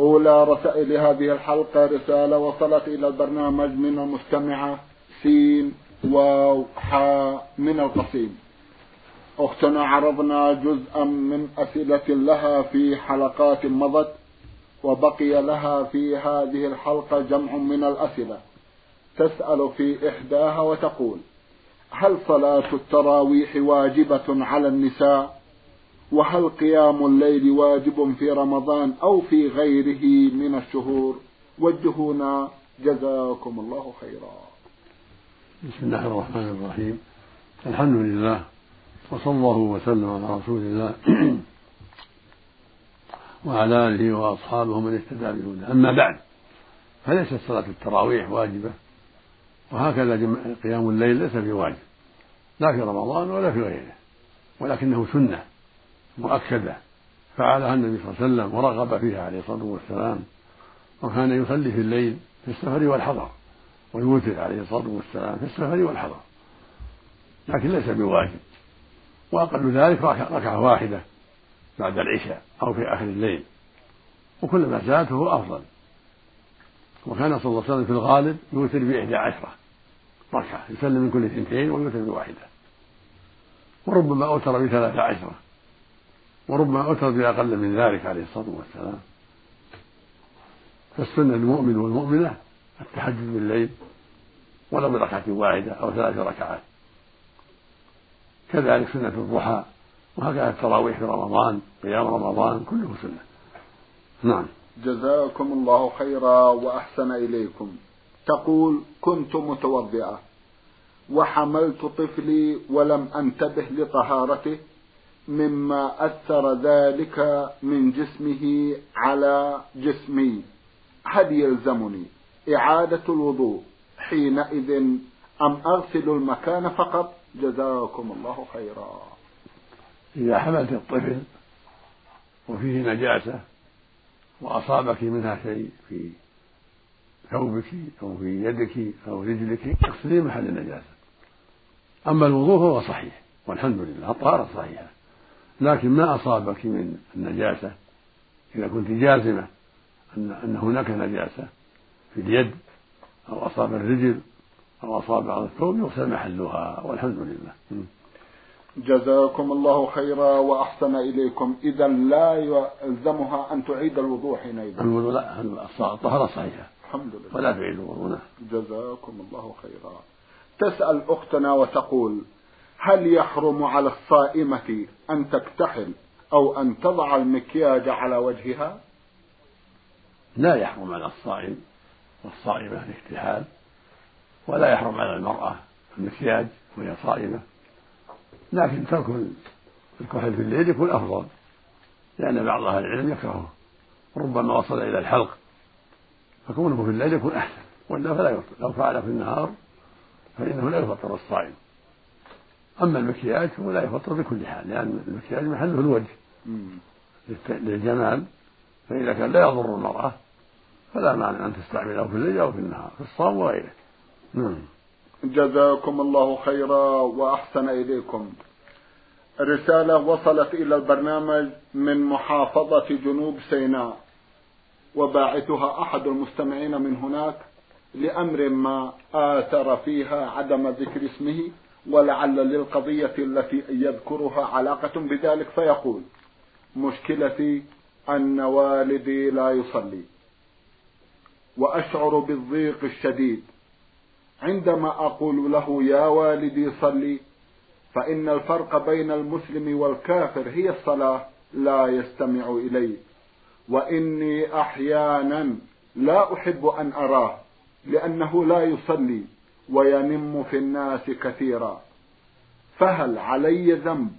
أولى رسائل هذه الحلقة رسالة وصلت إلى البرنامج من المستمعة سين واو حاء من القصيم. أختنا عرضنا جزءا من أسئلة لها في حلقات مضت وبقي لها في هذه الحلقة جمع من الأسئلة. تسأل في إحداها وتقول هل صلاة التراويح واجبة على النساء؟ وهل قيام الليل واجب في رمضان أو في غيره من الشهور؟ وجهونا جزاكم الله خيرا. بسم الله الرحمن الرحيم. الحمد لله وصلى الله وسلم على رسول الله وعلى آله وأصحابه من اهتدى بهداه. أما بعد فليست صلاة التراويح واجبة. وهكذا قيام الليل ليس بواجب لا في رمضان ولا في غيره ولكنه سنة. مؤكدة. فعلها النبي صلى الله عليه وسلم ورغب فيها عليه الصلاة والسلام وكان يصلي في الليل في السفر والحضر ويوتر عليه الصلاة والسلام في السفر والحضر. لكن ليس بواجب. وأقل ذلك ركعة واحدة بعد العشاء أو في آخر الليل. وكلما زاد فهو أفضل. وكان صلى الله عليه وسلم في الغالب يوتر بإحدى عشرة ركعة يسلم من كل اثنتين ويوتر بواحدة. وربما أوتر بثلاث عشرة. وربما أوتر بأقل من ذلك عليه الصلاة والسلام. فالسنة للمؤمن والمؤمنة التحجد بالليل ولو بركعة واحدة أو ثلاث ركعات. كذلك سنة الضحى وهكذا التراويح في رمضان قيام رمضان كله سنة. نعم. جزاكم الله خيرا وأحسن إليكم. تقول كنت متوضئة وحملت طفلي ولم أنتبه لطهارته مما أثر ذلك من جسمه على جسمي. هل يلزمني إعادة الوضوء. حينئذ أم أغسل المكان فقط؟ جزاكم الله خيرا. إذا حملت الطفل وفيه نجاسة وأصابك منها شيء في ثوبك أو في يدك أو رجلك اغسلي محل النجاسة. أما الوضوء فهو صحيح والحمد لله الطهارة صحيحة. لكن ما أصابك من النجاسة؟ إذا كنت جازمة أن أن هناك نجاسة في اليد أو أصاب الرجل أو أصاب بعض الثوب يغسل محلها والحمد لله. جزاكم الله خيرا وأحسن إليكم. إذا لا يلزمها أن تعيد الوضوء حينئذ الوضوء لا الطهارة صحيحة. الحمد لله. ولا تعيد الوضوء نعم. جزاكم الله خيرا. تسأل أختنا وتقول هل يحرم على الصائمة أن تكتحل أو أن تضع المكياج على وجهها؟ لا يحرم على الصائم والصائمة الاكتحال ولا يحرم على المرأة المكياج وهي صائمة. لكن ترك الكحل في الليل يكون أفضل لأن بعض أهل العلم يكرهه. ربما وصل إلى الحلق فكونه في الليل يكون أحسن وإلا فلا يفطر لو فعل في النهار فإنه لا يفطر الصائم. أما المكياج فهو لا يفطر بكل حال لأن المكياج محله الوجه. للجمال فإذا كان لا يضر المرأة فلا مانع أن تستعمله في الليل أو في النهار في الصوم وغيره. نعم. جزاكم الله خيرا وأحسن إليكم. رسالة وصلت إلى البرنامج من محافظة جنوب سيناء وباعثها أحد المستمعين من هناك لأمر ما آثر فيها عدم ذكر اسمه. ولعل للقضية التي يذكرها علاقة بذلك فيقول مشكلتي أن والدي لا يصلي وأشعر بالضيق الشديد. عندما أقول له يا والدي صلي فإن الفرق بين المسلم والكافر هي الصلاة لا يستمع إليه وإني أحيانا لا أحب أن أراه لأنه لا يصلي. وينم في الناس كثيرا. فهل علي ذنب؟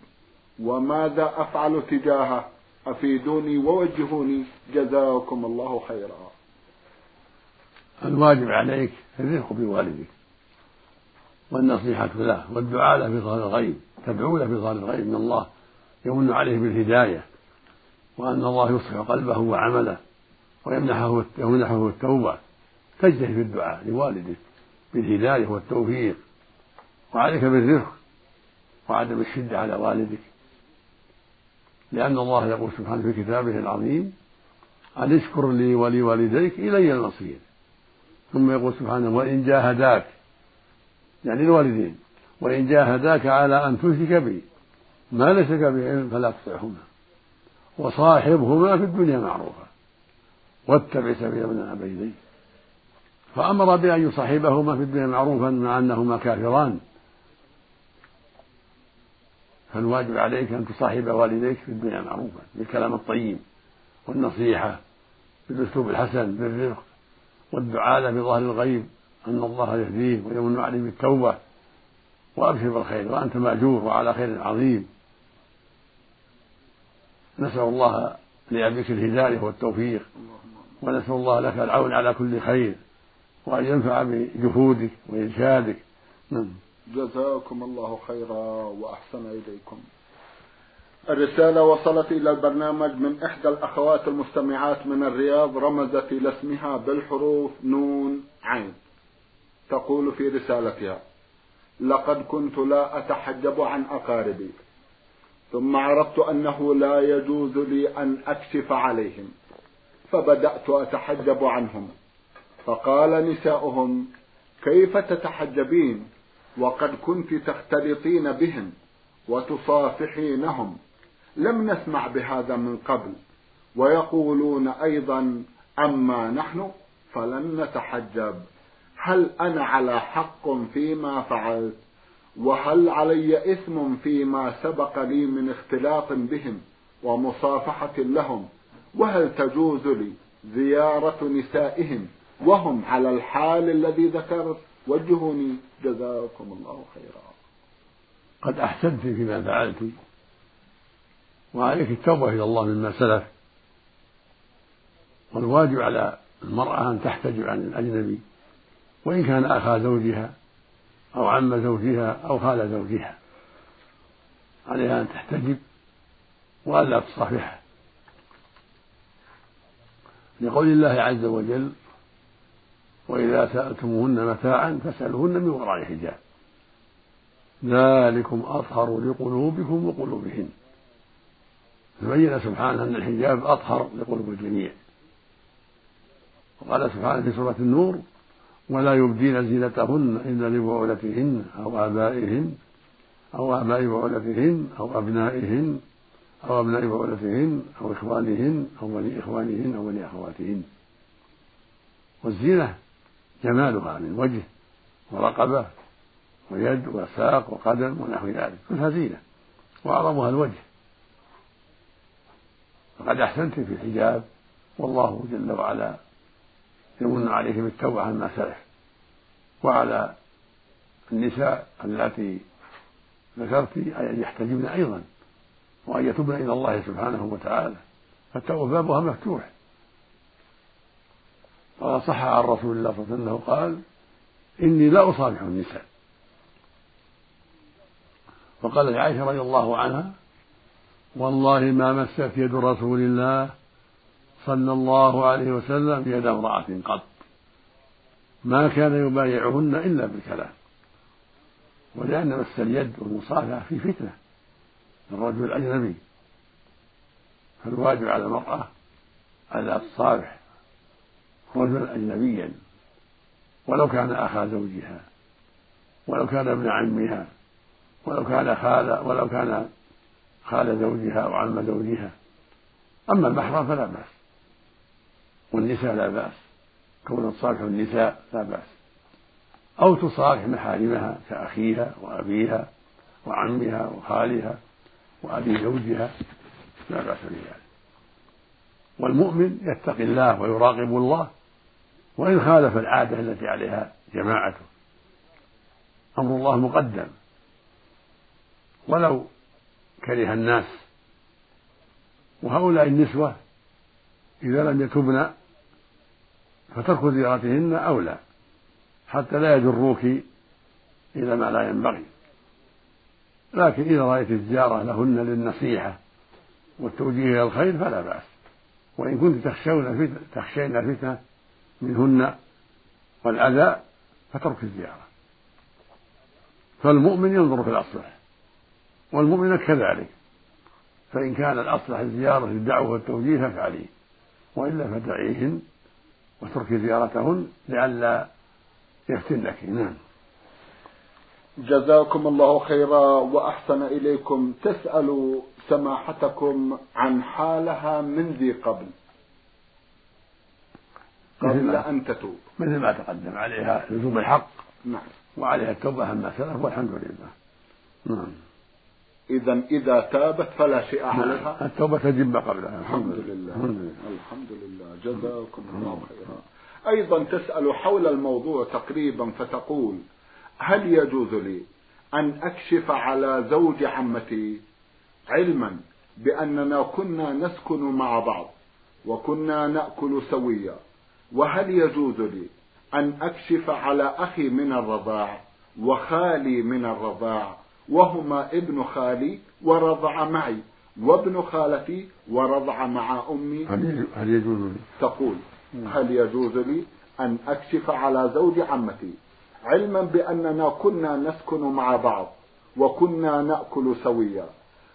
وماذا أفعل تجاهه؟ أفيدوني ووجهوني. جزاكم الله خيرا. الواجب عليك الرفق بوالدك والنصيحة له. والدعاء له في ظهر الغيب. تدعو له في ظهر الغيب. من الله يمن عليه بالهداية. وأن الله يصلح قلبه وعمله. ويمنحه يمنحه التوبة. تجتهد في الدعاء لوالدك. بالهداية والتوفيق وعليك بالرفق وعدم الشدة على والدك. لأن الله يقول سبحانه في كتابه العظيم أن اشكر لي ولوالديك إلي المصير. ثم يقول سبحانه وإن جاهداك يعني الوالدين وإن جاهداك على أن تشرك بي ما ليس لك بعلم فلا تطعهما وصاحبهما في الدنيا معروفا واتبع سبيل من إليه فأمر بأن يصاحبهما في الدنيا معروفا مع أنهما كافران. فالواجب عليك أن تصاحب والديك في الدنيا معروفا بالكلام الطيب والنصيحة بالأسلوب الحسن بالرفق والدعاء له بظهر الغيب أن الله يهديه ويمن عليه بالتوبة وأبشر بالخير وأنت مأجور وعلى خير عظيم. نسأل الله لأبيك الهداية والتوفيق ونسأل الله لك العون على كل خير. وأن ينفع بجهودك وإرشادك. نعم. جزاكم الله خيرا وأحسن إليكم. الرسالة وصلت إلى البرنامج من إحدى الأخوات المستمعات من الرياض رمزت إلى اسمها بالحروف نون عين. تقول في رسالتها لقد كنت لا أتحجب عن أقاربي ثم عرفت أنه لا يجوز لي أن أكشف عليهم فبدأت أتحجب عنهم. فقال نساؤهم كيف تتحجبين؟ وقد كنت تختلطين بهم وتصافحينهم لم نسمع بهذا من قبل. ويقولون أيضا أما نحن فلن نتحجب. هل أنا على حق فيما فعلت؟ وهل علي إثم فيما سبق لي من اختلاط بهم ومصافحة لهم؟ وهل تجوز لي زيارة نسائهم وهم على الحال الذي ذكرت. وجهوني. جزاكم الله خيرا. قد أحسنت فيما فعلت. وعليك التوبة إلى الله مما سلف. والواجب على المرأة أن تحتجب عن الأجنبي. وإن كان أخا زوجها أو عم زوجها أو خال زوجها. عليها أن تحتجب وألا تصافحه. لقول الله عز وجل وإذا سألتموهن متاعا فاسألوهن من وراء حجاب. ذلكم أطهر لقلوبكم وقلوبهن. فبين سبحانه أن الحجاب أطهر لقلوب الجميع. وقال سبحانه في سورة النور ولا يبدين زينتهن إلا لبعولتهن أو آبائهن أو آباء بعولتهن أو أبنائهن أو أبناء بعولتهن أو إخوانهن أو بني إخوانهن أو بني أخواتهن. والزينة جمالها من وجه ورقبة ويد وساق وقدم ونحو ذلك كلها زينة وأعظمها الوجه. فقد أحسنت في الحجاب والله جل وعلا يمن عليك بالتوبة عما سلف وعلى النساء اللاتي ذكرت أن يحتجبن أيضا وأن يتوبن إلى الله سبحانه وتعالى فالتوبة بابها مفتوح. وصح عن رسول الله صلى الله عليه وسلم انه قال إني لا اصافح النساء. وقال لعائشه رضي الله عنها والله ما مست يد رسول الله صلى الله عليه وسلم يد امرأة قط. ما كان يبايعهن إلا بالكلام. ولأن مس اليد والمصافحة في فتنة. الرجل الأجنبي فالواجب على المرأة ألا تصافح رجلا أجنبيا. ولو كان أخا زوجها ولو كان ابن عمها ولو كان خال ولو كان خال زوجها أو عم زوجها. أما المحرم فلا بأس. والنساء لا بأس. كون تصافح النساء لا بأس. أو تصافح محارمها كأخيها وأبيها وعمها وخالها وأبي زوجها. لا بأس بذلك. والمؤمن يتقي الله ويراقب الله وإن خالف العادة التي عليها جماعته أمر الله مقدم. ولو كره الناس وهؤلاء النسوة إذا لم يتبن فترك زيارتهن أولى حتى لا يجروك إلى ما لا ينبغي. لكن إذا رأيت الزيارة لهن للنصيحة والتوجيه إلى الخير فلا بأس. وإن كنت تخشون تخشين الفتنة منهن والأذى فترك الزيارة. فالمؤمن ينظر في الأصلح والمؤمنة كذلك. فإن كان الأصلح الزيارة للدعوة والتوجيه فافعليه وإلا فدعيهن واتركي زيارتهن لئلا يفتنك نعم. جزاكم الله خيرا وأحسن إليكم. تسأل سماحتكم عن حالها من ذي قبل. قبل أن تتوب مثل ما تقدم عليها لزوم الحق نعم. وعليها التوبة عما سلف والحمد لله. نعم. إذا إذا تابت فلا شيء نعم. عليها التوبة تجب قبلها. الحمد لله. الحمد لله. جزاكم الله خيرا. أيضا تسأل حول الموضوع تقريبا فتقول هل يجوز لي أن أكشف على زوج عمتي علما بأننا كنا نسكن مع بعض وكنا نأكل سويا؟ وهل يجوز لي أن أكشف على أخي من الرضاع وخالي من الرضاع وهما ابن خالي ورضع معي وابن خالتي ورضع مع أمي؟ هل يجوز لي؟ تقول هل يجوز لي أن أكشف على زوج عمتي؟ علما بأننا كنا نسكن مع بعض وكنا نأكل سويا.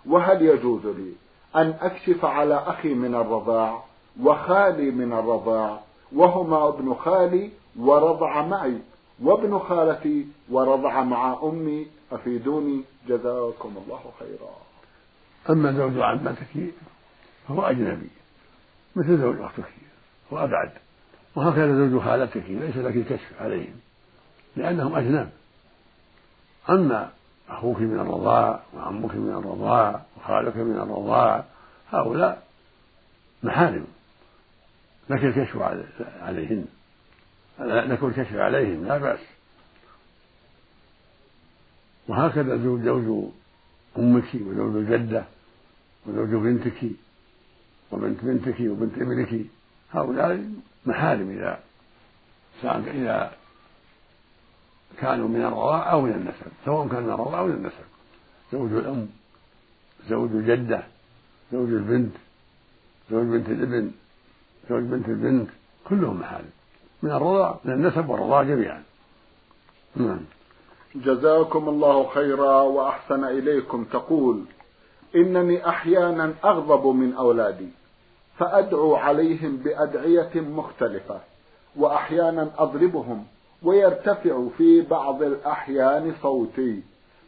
وهل يجوز لي أن أكشف على أخي من الرضاع وخالي من الرضاع وهما ابن خالي ورضع معي وابن خالتي ورضع مع أمي أفيدوني جزاكم الله خيرا. أما زوج عمتك فهو أجنبي مثل زوج أختك وأبعد. وهكذا زوج خالتك ليس لك كشف عليهم لأنهم أجناب أما أخوك من الرضاع وعمك من الرضاع وخالك من الرضاع هؤلاء محارم. لك الكشف عليهن. لك الكشف عليهم لا بأس. وهكذا زوج أمك وزوج الجدة وزوج بنتك وبنت بنتك وبنت ابنك. هؤلاء محارم إذا إذا كانوا من الرضاع أو من النسب. سواء كان من الرضاع أو من النسب. زوج الأم زوج الجدة زوج البنت زوج بنت الابن. زوج بنت البنت كلهم محارم من الرضاع من النسب والرضاع جميعا. نعم. جزاكم الله خيرا وأحسن إليكم. تقول إنني أحيانا أغضب من أولادي فأدعو عليهم بأدعية مختلفة وأحيانا أضربهم ويرتفع في بعض الأحيان صوتي.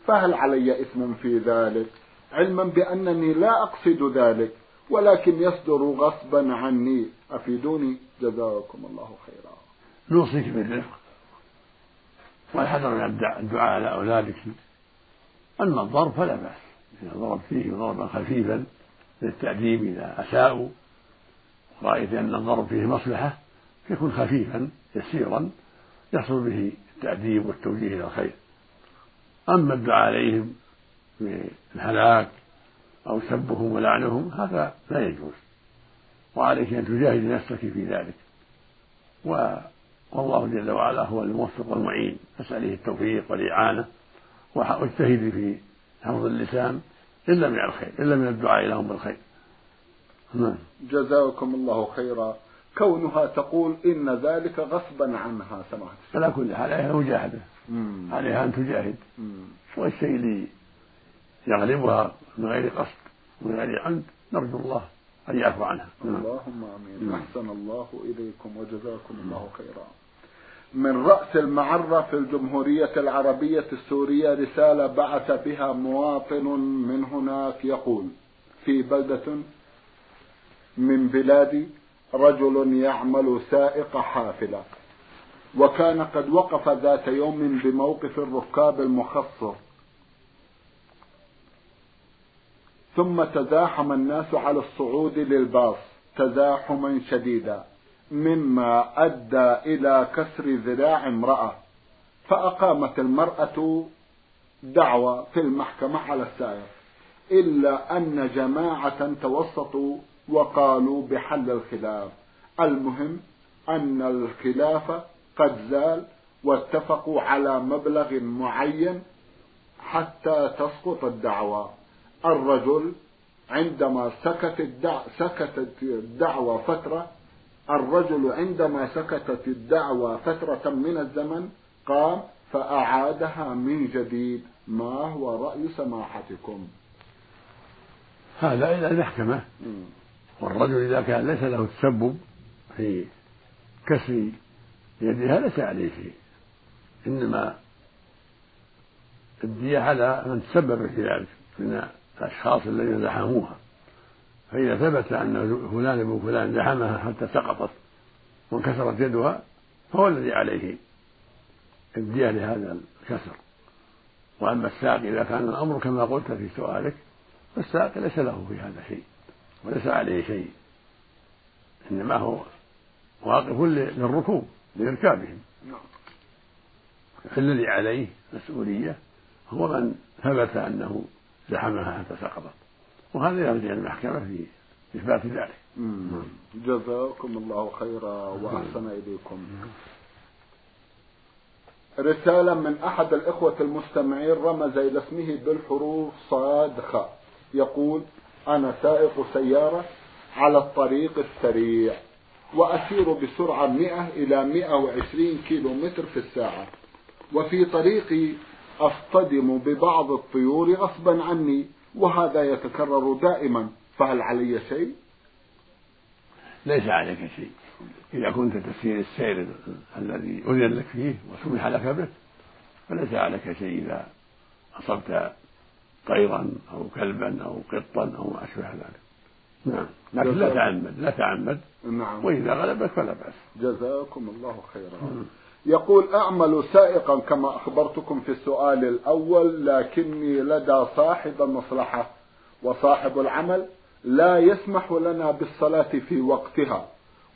فهل علي إثم في ذلك؟ علما بأنني لا أقصد ذلك ولكن يصدر غصبا عني. أفيدوني؟ جزاكم الله خيرا. نوصيك بالرفق. والحذر من الدعاء على أولادك. أما الضرب فلا بأس. إذا ضرب فيه ضربا خفيفا للتأديب إذا أساءوا رأيت أن الضرب فيه مصلحة يكون خفيفا يسيرا يحصل به التأديب والتوجيه إلى الخير. أما الدعاء عليهم بالهلاك أو سبهم ولعنهم هذا لا يجوز. وعليك أن تجاهد نفسك في ذلك. والله جل وعلا هو الموفق والمعين. فاسأله التوفيق والإعانة. واجتهدي في حفظ اللسان. إلا من الخير إلا من الدعاء لهم بالخير. نعم. جزاكم الله خيرا. كونها تقول إن ذلك غصبا عنها سماحة على كل حال عليها المجاهدة عليها أن تجاهد. والشيء اللي يغلبها من غير قصد من غير عمد نرجو الله. أن يعفو عنها. اللهم آمين. أحسن الله إليكم وجزاكم الله خيرا. من رأس المعرة في الجمهورية العربية السورية رسالة بعث بها مواطن من هناك يقول في بلدة من بلادي رجل يعمل سائق حافلة وكان قد وقف ذات يوم بموقف الركاب المخصص. ثم تزاحم الناس على الصعود للباص تزاحما شديدا مما أدى إلى كسر ذراع امرأة فأقامت المرأة دعوة في المحكمة على السائق إلا أن جماعة توسطوا وقالوا بحل الخلاف المهم أن الخلاف قد زال واتفقوا على مبلغ معين حتى تسقط الدعوة. الرجل عندما سكت الدع... سكتت الدعوة فترة الرجل عندما سكتت الدعوة فترة من الزمن قام فأعادها من جديد. ما هو رأي سماحتكم؟ هذا إلى المحكمة. والرجل إذا كان ليس له تسبب في كسر يدها ليس عليه شيء. إنما الدية على من تسبب في ذلك من الأشخاص الذين زحموها. فإذا ثبت أن فلان ابن فلان زحمها حتى سقطت وانكسرت يدها فهو الذي عليه الدية لهذا الكسر. وأما الساق إذا كان الأمر كما قلت في سؤالك فالساق ليس له في هذا شيء وليس عليه شيء. إنما هو واقف للركوب لإركابهم. نعم. الذي عليه مسؤولية هو من ثبت أنه زحمها حتى سقطت وهذا يرجع المحكمة في إثبات ذلك. جزاكم الله خيرا وأحسن إليكم. رسالة من أحد الإخوة المستمعين رمز إلى اسمه بالحروف صاد خاء يقول أنا سائق سيارة على الطريق السريع وأسير بسرعة 100 إلى 120 كيلو متر في الساعة. وفي طريقي أصطدم ببعض الطيور غصبا عني وهذا يتكرر دائما. فهل علي شيء؟ ليس عليك شيء. إذا كنت تسير السير الذي أذن لك فيه وسمح لك به فليس عليك شيء إذا أصبت طيرا أو كلبا أو قطا أو ما أشبه ذلك. نعم. لكن لا تعمد لا تعمد. نعم. وإذا غلبك فلا بأس. جزاكم الله خيرا. يقول أعمل سائقا كما أخبرتكم في السؤال الأول لكني لدى صاحب المصلحة وصاحب العمل لا يسمح لنا بالصلاة في وقتها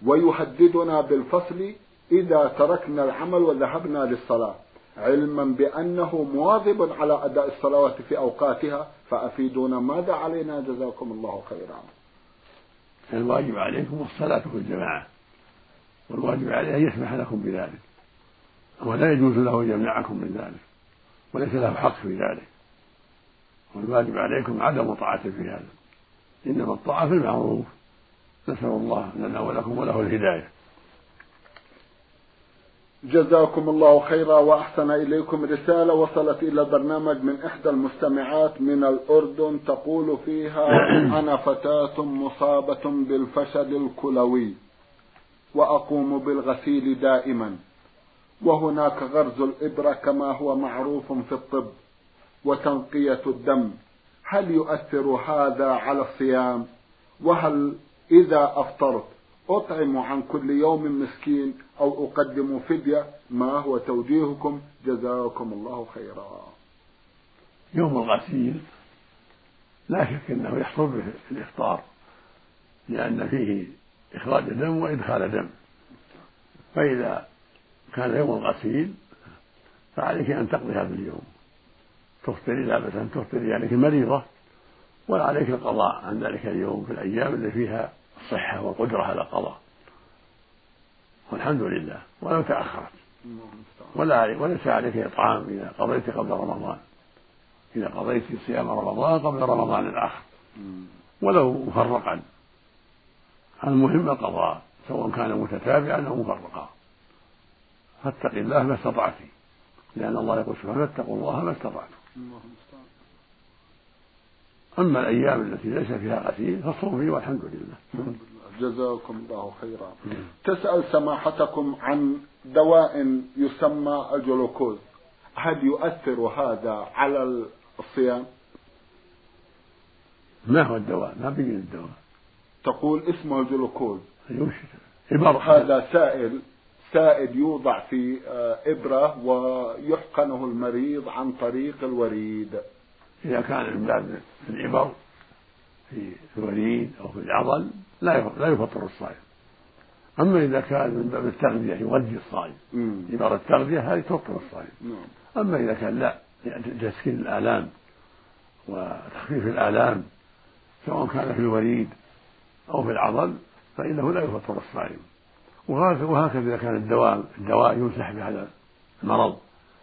ويهددنا بالفصل إذا تركنا العمل وذهبنا للصلاة علما بأنه مواظب على أداء الصلوات في أوقاتها فأفيدونا ماذا علينا؟ جزاكم الله خيرا. الواجب عليكم الصلاة في الجماعة والواجب عليه أن يسمح لكم بذلك. ولا يجوز له أن يمنعكم من ذلك وليس له حق في ذلك. والواجب عليكم عدم طاعته في هذا. إنما الطاعة في المعروف. نسأل الله لنا ولكم وله الهداية. جزاكم الله خيرا وأحسن إليكم رسالة. وصلت إلى البرنامج من إحدى المستمعات من الأردن. تقول فيها أنا فتاة مصابة بالفشل الكلوي وأقوم بالغسيل دائما. وهناك غرز الإبرة كما هو معروف في الطب وتنقية الدم. هل يؤثر هذا على الصيام؟ وهل إذا أفطرت أطعم عن كل يوم مسكين أو أقدم فدية؟ ما هو توجيهكم؟ جزاكم الله خيرا. يوم الغسيل لا شك أنه يحصل به الإفطار لأن فيه إخراج دم وإدخال دم فإذا كان يوم الغسيل فعليك أن تقضي هذا اليوم. تفطري لا بأس أن تفطري يعني مريضة ولا عليك القضاء عن ذلك اليوم في الأيام اللي فيها الصحة والقدرة على القضاء. والحمد لله ولو تأخرت ولا وليس عليك إطعام إذا قضيت قبل رمضان. إذا قضيت صيام رمضان قبل رمضان الآخر. ولو مفرقا. المهم القضاء سواء كان متتابعا أو مفرقا. فاتق الله ما استطعت. لأن الله يقول سبحانه فاتقوا الله ما استطعتم. أما الأيام التي ليس فيها غسيل فالصوم فيه والحمد لله. جزاكم الله خيرا. تسأل سماحتكم عن دواء يسمى الجلوكوز. هل يؤثر هذا على الصيام؟ ما هو الدواء؟ ما بين الدواء. تقول اسمه الجلوكوز. عبارة هذا سائل سائل يوضع في آه، إبرة ويحقنه المريض عن طريق الوريد. إذا كان من باب العبر في الوريد أو في العضل لا لا يفطر الصائم أما إذا كان من باب التغذية يغذي الصائم عبارة التغذية هذه تفطر الصائم نعم. أما إذا كان لا يعني تسكين الآلام وتخفيف الآلام سواء كان في الوريد أو في العضل فإنه لا يفطر الصائم وهكذا إذا كان الدواء الدواء يمسح به على المرض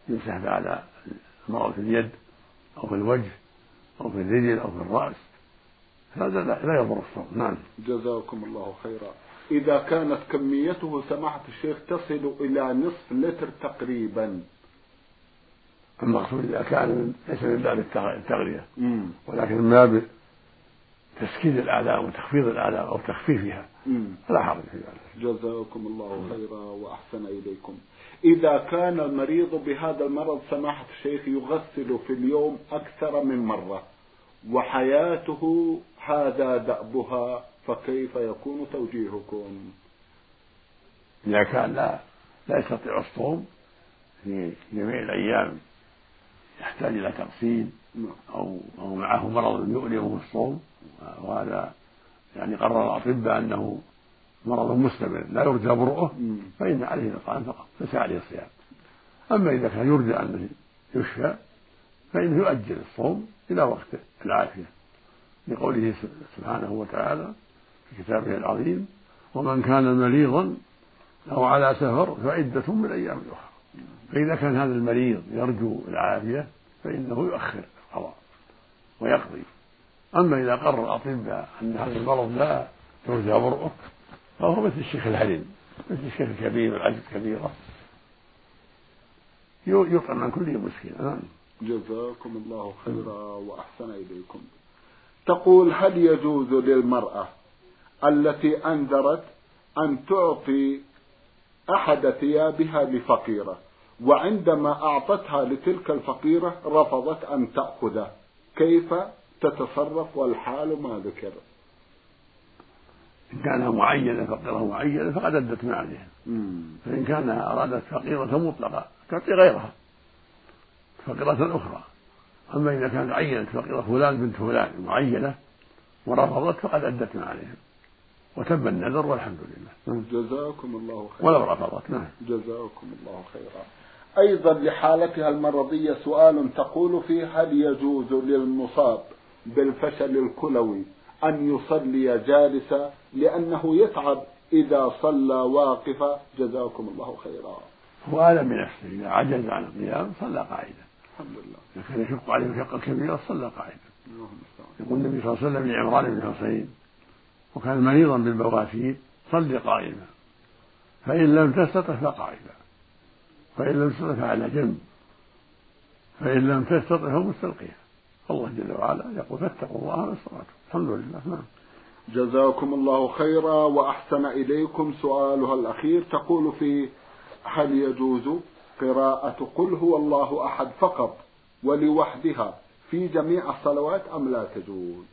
يمسح به على المرض في اليد أو في الوجه أو في الرجل أو في الرأس. هذا لا يضر الصوم. نعم. جزاكم الله خيرا. إذا كانت كميته سماحة الشيخ تصل إلى نصف لتر تقريبا. المقصود إذا كان ليس من باب التغذية. ولكن من باب تسكين الآلام وتخفيض الآلام أو تخفيفها. فلا حرج في ذلك. جزاكم الله خيرا وأحسن إليكم. إذا كان المريض بهذا المرض سماحة الشيخ يغسل في اليوم أكثر من مرة وحياته هذا دأبها فكيف يكون توجيهكم؟ إذا كان لا لا يستطيع الصوم في جميع الأيام يحتاج إلى تغسيل نعم. أو أو معه مرض يؤلمه الصوم وهذا يعني قرر الأطباء أنه مرض مستمر لا يرجى برؤه فإن عليه الإطعام فقط ليس عليه الصيام. أما إذا كان يرجى أنه يشفى فإنه يؤجل الصوم إلى وقت العافية لقوله سبحانه وتعالى في كتابه العظيم ومن كان مريضا أو على سفر فعدة من أيام أخرى. فإذا كان هذا المريض يرجو العافية فإنه يؤخر القضاء ويقضي. أما إذا قرر الأطباء أن هذا المرض لا ترجى برؤه فهو مثل الشيخ الهرم مثل الشيخ الكبير والعجز كبيرة. يطعم عن كل مسكين. نعم. جزاكم الله خيرا وأحسن إليكم. تقول هل يجوز للمرأة التي أنذرت أن تعطي أحد ثيابها لفقيرة وعندما أعطتها لتلك الفقيرة رفضت أن تأخذه؟ كيف؟ تتصرف والحال ما ذكر. إن كانها معينة فقيرة معينة فقد أدت ما عليها فإن كان أرادت فقيرة مطلقة تعطي غيرها. فقيرة أخرى. أما إذا كانت عينت فقيرة فلان بنت فلان معينة ورفضت فقد أدت ما عليها وتم النذر والحمد لله. جزاكم الله خيرا. ولو رفضت نعم. جزاكم الله خيرا. أيضا لحالتها المرضية سؤال تقول فيه هل يجوز للمصاب بالفشل الكلوي أن يصلي جالسا لأنه يتعب إذا صلى واقفا. جزاكم الله خيرا. هو أعلم بنفسه إذا عجز عن القيام صلى قاعدا. الحمد لله. إذا كان يشق عليه مشقة كبيرة صلى قاعدا. يقول النبي صلى الله عليه وسلم لعمران بن حسين وكان مريضا بالبواسير صل قائما. فإن لم تستطع فقاعدا. فإن لم تستطع فعلى جنب. فإن لم تستطع فمستلقيا الله جل وعلا يقول فاتقوا الله ما استطعتم الحمد لله. نعم. جزاكم الله خيرا وأحسن إليكم سؤالها الأخير. تقول في هل يجوز قراءة قل هو الله أحد فقط ولوحدها في جميع الصلوات أم لا تجوز؟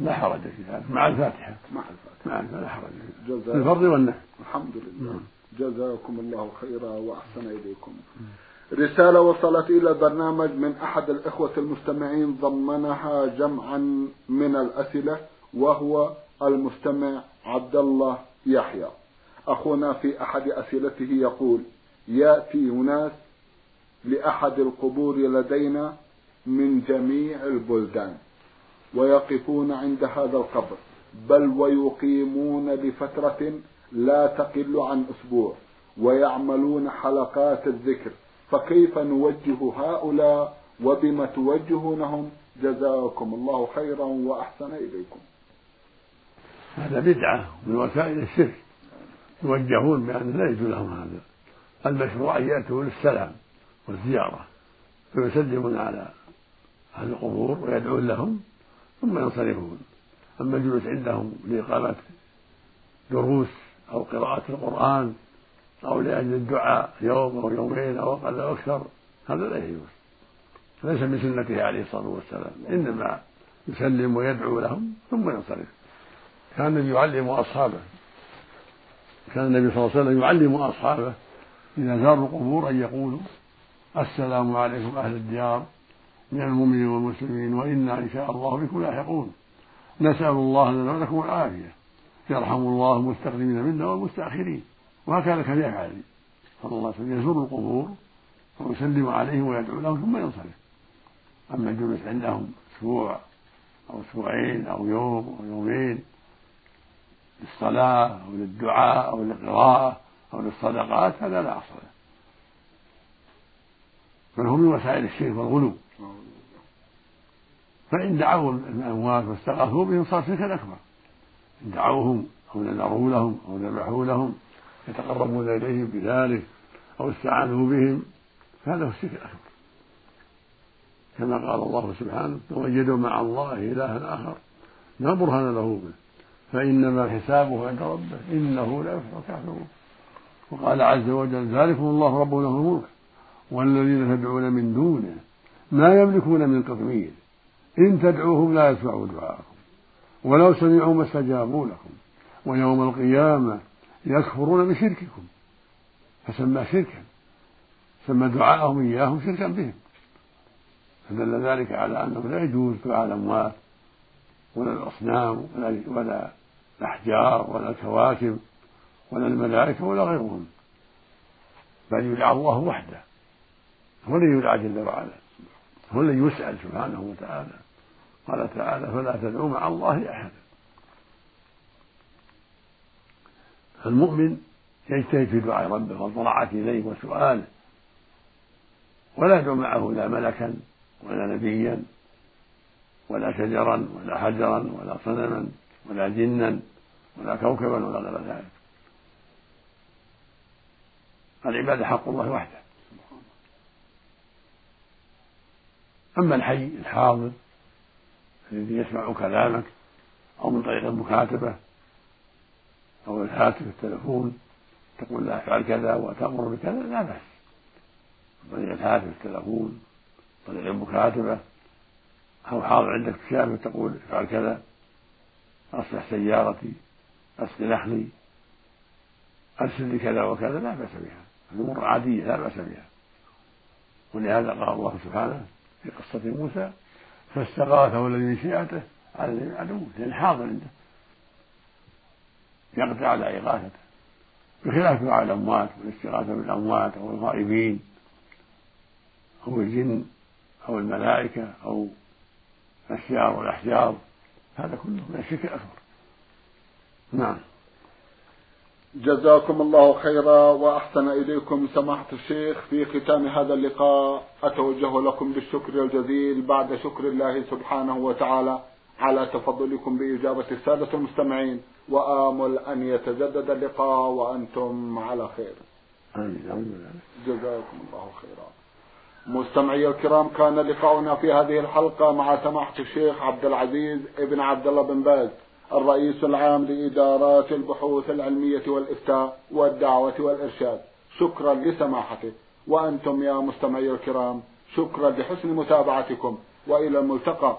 لا حرج في ذلك. مع الفاتحة. مع الفاتحة. مع الفاتحة لا حرج الفرض والنهي. الحمد لله. نعم. جزاكم الله خيرا وأحسن إليكم. رسالة وصلت إلى البرنامج من أحد الإخوة المستمعين ضمنها جمعا من الأسئلة وهو المستمع عبد الله يحيى. أخونا في أحد أسئلته يقول يأتي ناس لأحد القبور لدينا من جميع البلدان ويقفون عند هذا القبر بل ويقيمون لفترة لا تقل عن أسبوع ويعملون حلقات الذكر فكيف نوجه هؤلاء وبما توجهونهم؟ جزاكم الله خيرا وأحسن إليكم. هذا بدعة من وسائل الشرك. يوجهون بأن لا يجوز لهم هذا. المشروع أن يأتوا للسلام والزيارة. فيسلمون على أهل القبور ويدعون لهم ثم ينصرفون. أما الجلوس عندهم لإقامة دروس أو قراءة القرآن أو لأجل الدعاء يوم أو يومين أو أقل أو أكثر هذا لا يجوز. ليس من سنته عليه الصلاة والسلام إنما يسلم ويدعو لهم ثم ينصرف. كان النبي يعلم أصحابه. كان النبي صلى الله عليه وسلم يعلم أصحابه. إذا زاروا القبور أن يقولوا السلام عليكم أهل الديار من المؤمنين والمسلمين وإنا إن شاء الله بكم لاحقون. نسأل الله لنا ولكم العافية. يرحم الله المستقدمين منا والمستأخرين. وهكذا كان يفعل صلى الله عليه وسلم يزور القبور ويسلم عليهم ويدعو لهم ثم ينصرف. أما الجلوس عندهم أسبوع أو أسبوعين أو يوم أو يومين للصلاة أو للدعاء أو للقراءة أو للصدقات هذا لا أصل له. بل هو من وسائل الشرك والغلو. فإن دعوا الأموات واستغاثوا بهم صار شركا أكبر. إن دعوهم أو نذروا لهم أو ذبحوا لهم يتقربون إليهم بذلك أو استعانوا بهم فهذا هو الشرك الأكبر. كما قال الله سبحانه ووجدوا مع الله إلها آخر لا برهان له به فإنما حسابه عند ربه إنه لا يفلح الكافرون. وقال عز وجل ذلكم الله ربنا له الملك والذين تدعون من دونه ما يملكون من قطمير إن تدعوهم لا يسمعوا دعاءكم ولو سمعوا ما استجابوا لكم ويوم القيامة يكفرون بشرككم فسمى شركا. سمى دعاءهم إياهم شركا بهم. فدل ذلك على أنه لا يجوز دعاء الأموات ولا الأصنام ولا ولا الأحجار ولا الكواكب ولا الملائكة ولا غيرهم. بل يدعى الله وحده. هو الذي يدعى جل وعلا. هو الذي يسأل سبحانه وتعالى. قال تعالى فلا تدعوا مع الله أحدا. فالمؤمن يجتهد في دعاء ربه والضراعة إليه وسؤاله ولا يدعو معه لا ملكا ولا نبيا ولا شجرا ولا حجرا ولا صنما ولا جنا ولا كوكبا ولا غير ذلك. العبادة حق الله وحده. أما الحي الحاضر الذي يسمع كلامك أو من طريق المكاتبة أو الهاتف التلفون تقول له افعل كذا وتأمر بكذا لا بأس. طريق الهاتف التلفون طريق المكاتبة أو حاضر عندك شافه تقول افعل كذا أصلح سيارتي أسقي نخلي أرسل لي كذا وكذا لا بأس بها. الأمور عادية لا بأس بها. ولهذا قال الله سبحانه في قصة موسى فاستغاثه الذي من شيعته على الذي عدوه. لأن حاضر عنده. يقدر على إغاثته بخلاف دعاء الأموات والاستغاثة بالأموات أو الغائبين أو الجن أو الملائكة أو الشعر والأحجار هذا كله من الشرك الأكبر. نعم. جزاكم الله خيرا وأحسن إليكم سماحة الشيخ في ختام هذا اللقاء. أتوجه لكم بالشكر الجزيل بعد شكر الله سبحانه وتعالى. على تفضلكم بإجابة السادة المستمعين وآمل أن يتجدد اللقاء وأنتم على خير. آمين جزاكم الله خيرا. مستمعي الكرام كان لقاؤنا في هذه الحلقة مع سماحة الشيخ عبد العزيز ابن عبد الله بن باز الرئيس العام لإدارات البحوث العلمية والإفتاء والدعوة والإرشاد. شكرا لسماحته. وأنتم يا مستمعي الكرام شكرا لحسن متابعتكم. وإلى الملتقى.